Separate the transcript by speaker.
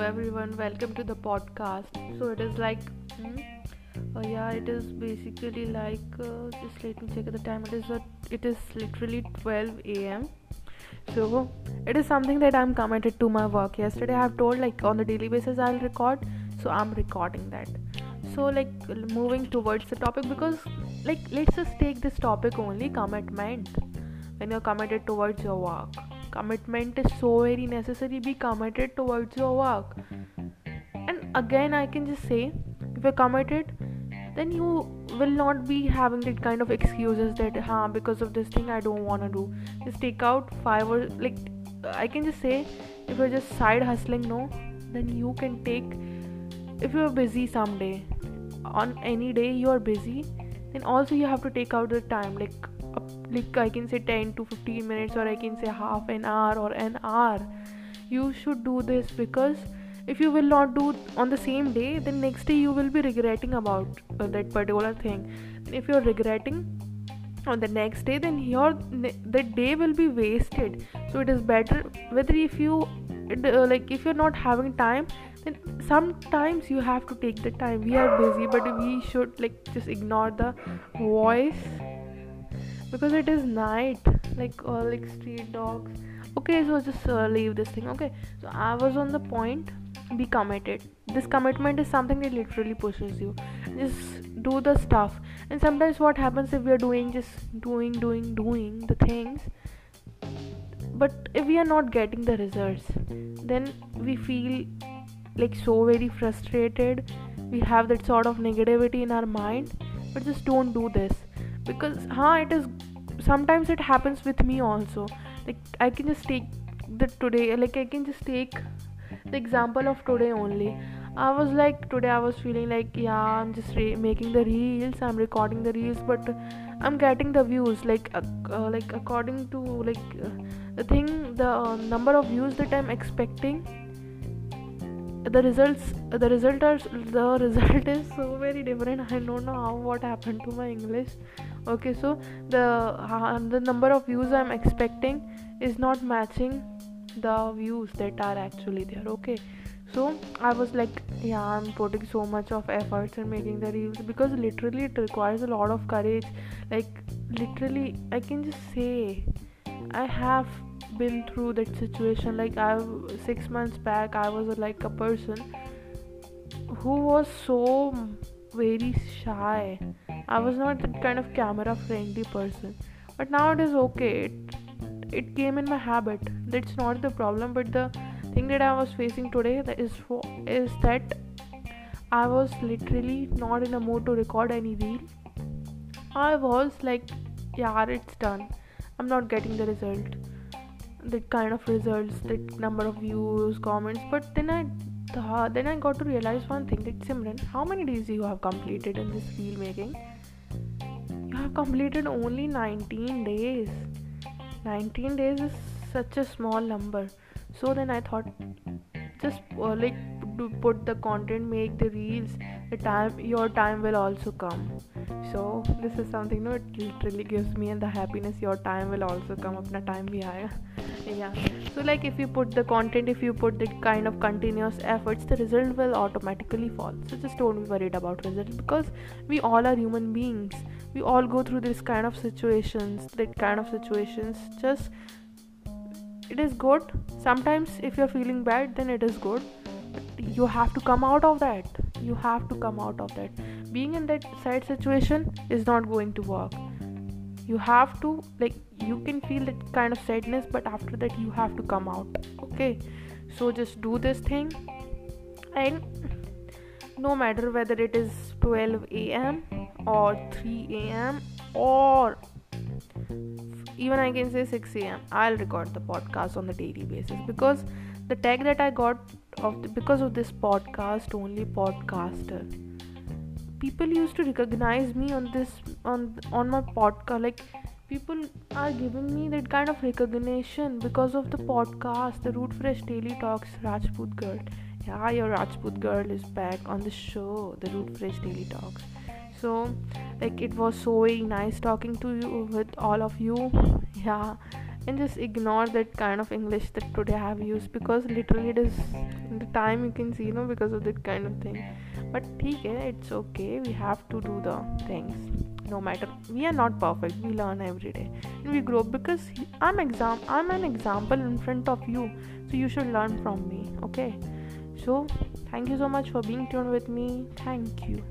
Speaker 1: everyone welcome to the podcast. So it is like hmm? uh, yeah it is basically like uh, just let me check the time. It is uh, it is literally 12 a.m so it is something that i'm committed to my work. Yesterday i have told like on the daily basis i'll record. So i'm recording that. So like moving towards the topic because like let's just take this topic only commitment. When you're committed towards your work commitment is so very necessary be committed towards your work. And again i can just say if you're committed then you will not be having that kind of excuses that huh because of this thing i don't want to do. Just take out five or like i can just say if you're just side hustling no then you can take if you're busy someday on any day you are busy then also you have to take out the time like like i can say 10 to 15 minutes or i can say half an hour or an hour. You should do this because if you will not do on the same day then next day you will be regretting about uh, that particular thing. If you're regretting on the next day then your the day will be wasted. So it is better whether if you uh, like if you're not having time then sometimes you have to take the time. We are busy but we should like just ignore the voice because it is night like uh, like street dogs. Okay so just uh, leave this thing okay? So i was on the point be committed. This commitment is something that literally pushes you. Just do the stuff. And sometimes what happens if we are doing just doing doing doing the things but if we are not getting the results then we feel like so very frustrated. We have that sort of negativity in our mind. But just don't do this because huh it is sometimes it happens with me also. Like i can just take the today like i can just take the example of today only. I was like today i was feeling like yeah i'm just re- making the reels i'm recording the reels but i'm getting the views. Like uh, like according to like uh, the thing the uh, number of views that i'm expecting the results the result are the result is so very different. I don't know how what happened to my english. Okay so the uh, the number of views i'm expecting is not matching the views that are actually there. Okay so i was like yeah i'm putting so much of efforts in making the reels because literally it requires a lot of courage. Like literally i can just say i have been through that situation like i six months back i was like a person who was so very shy. I was not that kind of camera friendly person. But now it is okay. It, it came in my habit. That's not the problem. But the thing that i was facing today is for is that i was literally not in a mood to record any reel. I was like yeah it's done i'm not getting the result. That kind of results that number of views comments. But then i th- then i got to realize one thing that simran how many days you have completed in this reel making? You have completed only 19 days. 19 days is such a small number. So then i thought just uh, like to put the content make the reels the time your time will also come so this is something no it literally gives me and the happiness. Your time will also come apna time bhi aayega yeah. So like if you put the content if you put the kind of continuous efforts the result will automatically fall. So just don't be worried about result because we all are human beings. We all go through this kind of situations that kind of situations. Just it is good. Sometimes if you're feeling bad then it is good. You have to come out of that. You have to come out of that being in that sad situation is not going to work. You have to like you can feel that kind of sadness but after that you have to come out okay? So just do this thing. And no matter whether it is 12 a.m or 3 a.m or even i can say 6 a.m i'll record the podcast on the daily basis. Because the tag that i got of the, because of this podcast only podcaster people used to recognize me on this on on my podcast. Like people are giving me that kind of recognition because of the podcast the root fresh daily talks rajput girl. Yeah your rajput girl is back on the show the root fresh daily talks. So like it was so very nice talking to you with all of you. Yeah and just ignore that kind of english that today i have used because literally it is the time you can see you know because of that kind of thing. But okay it's okay. We have to do the things. No matter we are not perfect. We learn every day. And we grow because i'm exam i'm an example in front of you. So you should learn from me. Okay? So thank you so much for being tuned with me. Thank you